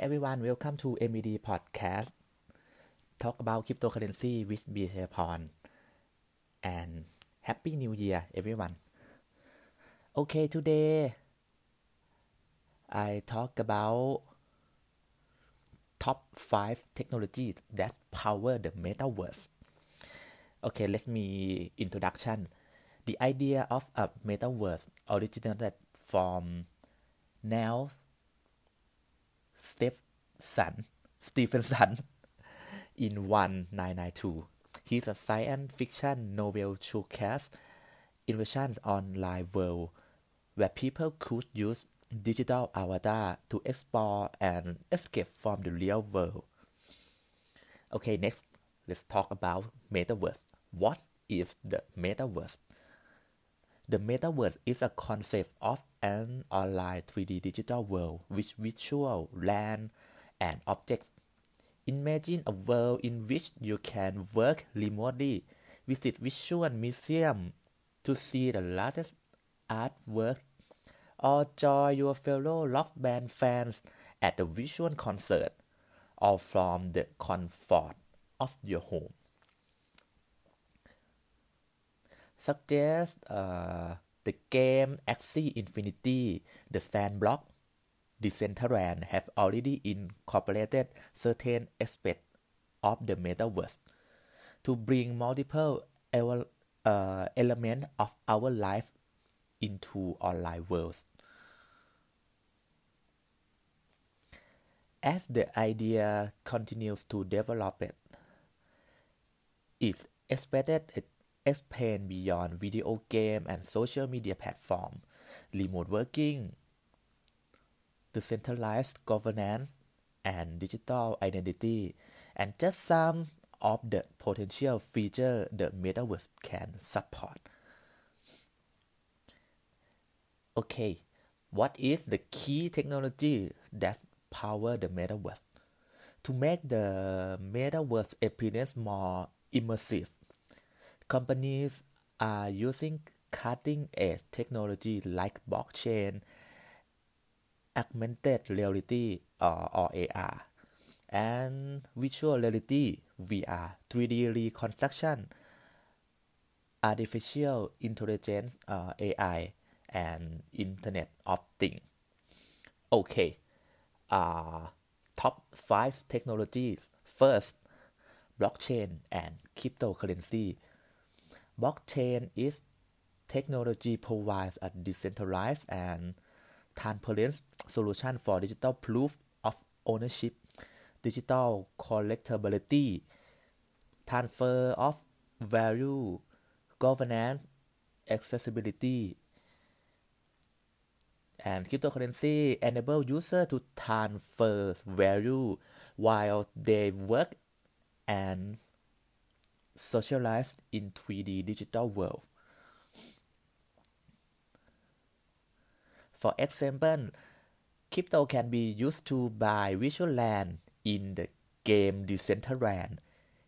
Everyone, welcome to MED podcast. Talk about cryptocurrency with Bitcoin and happy new year everyone. Okay, today I talk about top 5 technologies that power the metaverse. Okay, let me introduction. The idea of a metaverse originated from Neal Stephenson, Stephenson in 1992. He's a science fiction novel showcase invention online world where people could use digital avatar to explore and escape from the real world. Okay, next, let's talk about metaverse. What is the metaverse? The metaverse is a concept of an online 3D digital world with visual land and objects. Imagine a world in which you can work remotely, visit visual museum to see the latest artwork, or join your fellow rock band fans at the visual concert, all from the comfort of your home. Suggest uh, the game Axie Infinity, the Sandbox, Decentraland have already incorporated certain aspects of the metaverse to bring multiple uh, elements of our life into online worlds. As the idea continues to develop, it is expected expand beyond video game and social media platform, remote working, decentralized governance, and digital identity, and just some of the potential features the metaverse can support. Okay, what is the key technology that power the metaverse? To make the metaverse experience more immersive, companies are using cutting edge technology like blockchain, augmented reality or, or AR, and virtual reality VR, 3D reconstruction, artificial intelligence uh, AI, and Internet of Things. Okay, uh, top 5 technologies. First, blockchain and cryptocurrency Blockchain is technology provides a decentralized and transparent solution for digital proof of ownership, digital collectability, transfer of value, governance, accessibility, and cryptocurrency enable users to transfer value while they work and socialized in 3D digital world. For example, crypto can be used to buy virtual land in the game Decentraland.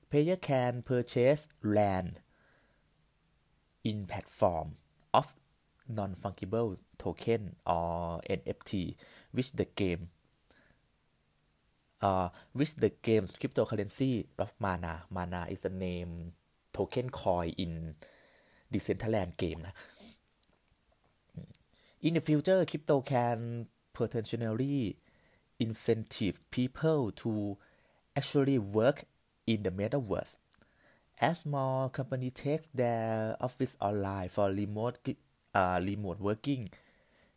Player can purchase land in platform of non-fungible token or NFT which the game uh, which the game's cryptocurrency of Mana. Mana is a name token coin in Decentraland game. In the future, crypto can potentially incentive people to actually work in the metaverse. As more companies take their office online for remote uh, remote working,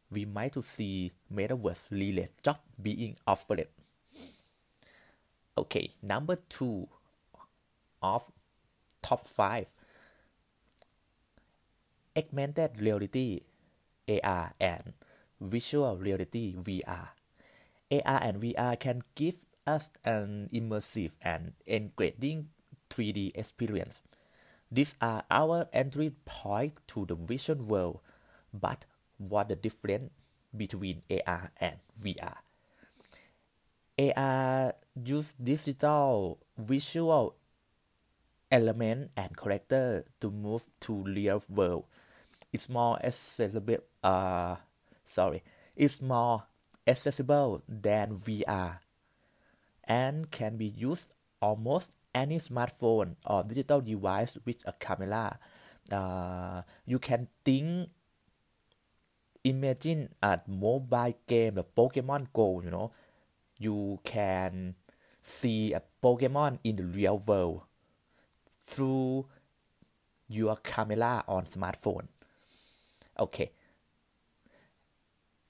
we might to see metaverse related job being offered. Okay, number two of top five augmented reality AR and visual reality VR. AR and VR can give us an immersive and engaging 3D experience. These are our entry point to the vision world, but what the difference between AR and VR? AR use digital visual element and character to move to real world. It's more accessible. Uh, sorry, it's more accessible than VR and can be used almost any smartphone or digital device with a camera. Uh, you can think, imagine a mobile game, the Pokemon Go. You know, you can see a Pokemon in the real world through your camera on smartphone. Okay.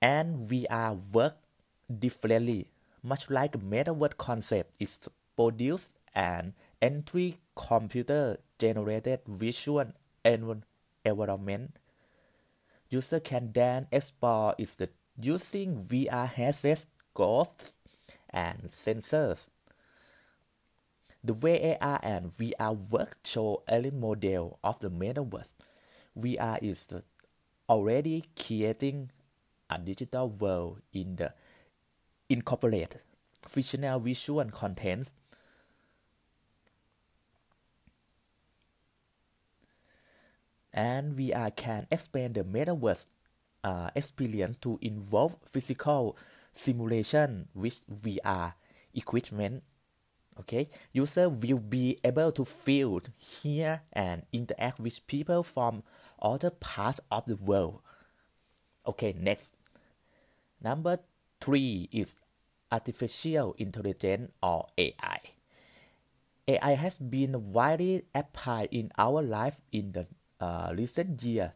And VR work differently, much like metaverse concept is produced and entry computer generated visual environment. User can then explore it using VR headsets, ghosts, and sensors. The way AR and VR work show early model of the metaverse. VR is already creating a digital world in the incorporate fictional visual content and VR can expand the metaverse uh, experience to involve physical simulation with VR equipment. Okay, user will be able to feel, hear, and interact with people from other parts of the world. Okay, next. Number three is artificial intelligence or AI. AI has been widely applied in our life in the uh, recent years.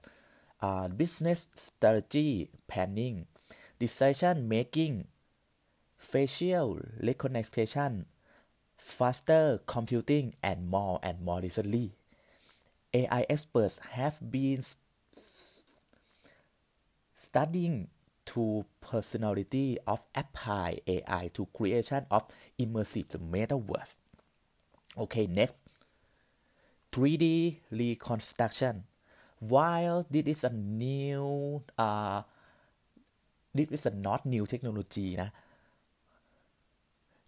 Uh, business strategy planning, decision making, facial recognition, faster computing, and more and more recently. AI experts have been studying to personality of apply AI to creation of immersive metaverse. Okay, next. 3D reconstruction. While this is a new, uh, this is a not new technology, นะ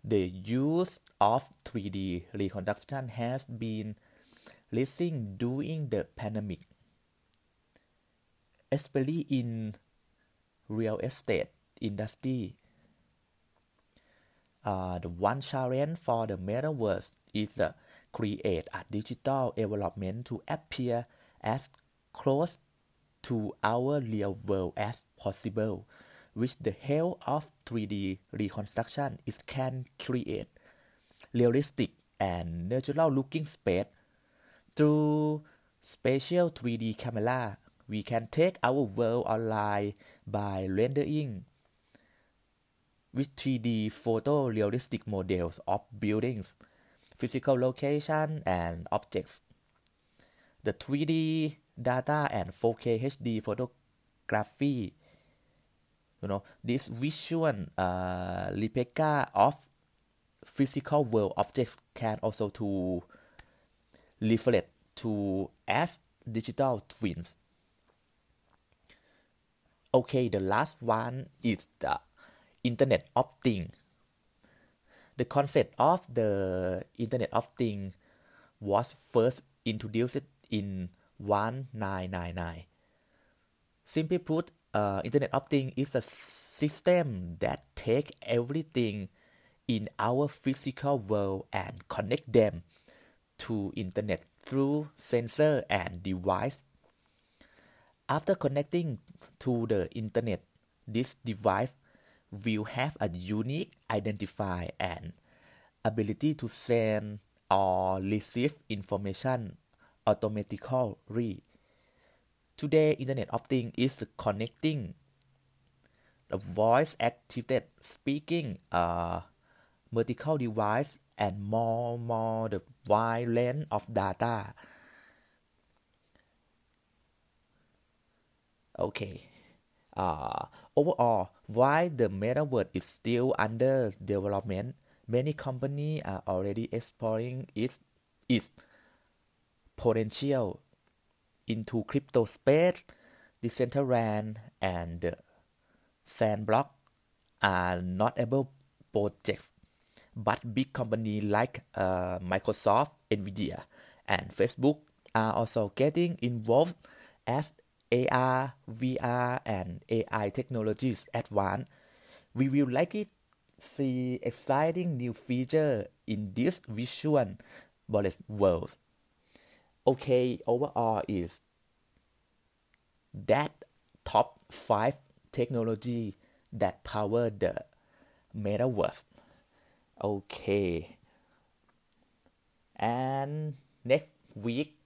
the use of 3D reconstruction has been rising during the pandemic, especially in real estate industry. Uh, the one challenge for the metaverse is to create a digital environment to appear as close to our real world as possible. With the help of 3D reconstruction, it can create realistic and natural looking space. Through spatial 3D camera, we can take our world online by rendering with 3D photorealistic models of buildings physical location and objects. The 3D data and 4K HD photography, you know, this visual uh, replica of physical world objects can also to reflect to as digital twins. Okay, the last one is the Internet of Things. The concept of the Internet of Things was first introduced in 1999. Simply put, uh, Internet of Things is a system that takes everything in our physical world and connect them to internet through sensor and device. After connecting to the internet, this device will have a unique identifier and ability to send or receive information automatically. Today, Internet of Things is connecting the voice activated speaking uh, vertical device and more more the wide range of data. Okay. Uh, overall, while the metaverse is still under development, many companies are already exploring its, its potential into crypto space, Decentraland, and Sandbox are notable projects. But big companies like uh, Microsoft, Nvidia, and Facebook are also getting involved as AR, VR, and AI technologies advance, we will likely see exciting new features in this visual bullet world Okay, overall is that top 5 technology that power the metaverse. Okay. And next week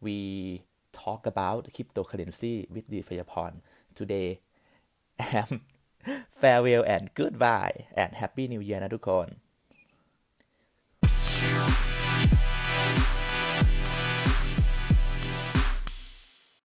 we talk about cryptocurrency with the Fayapon. Today, am farewell and goodbye and happy new year นะทุกคน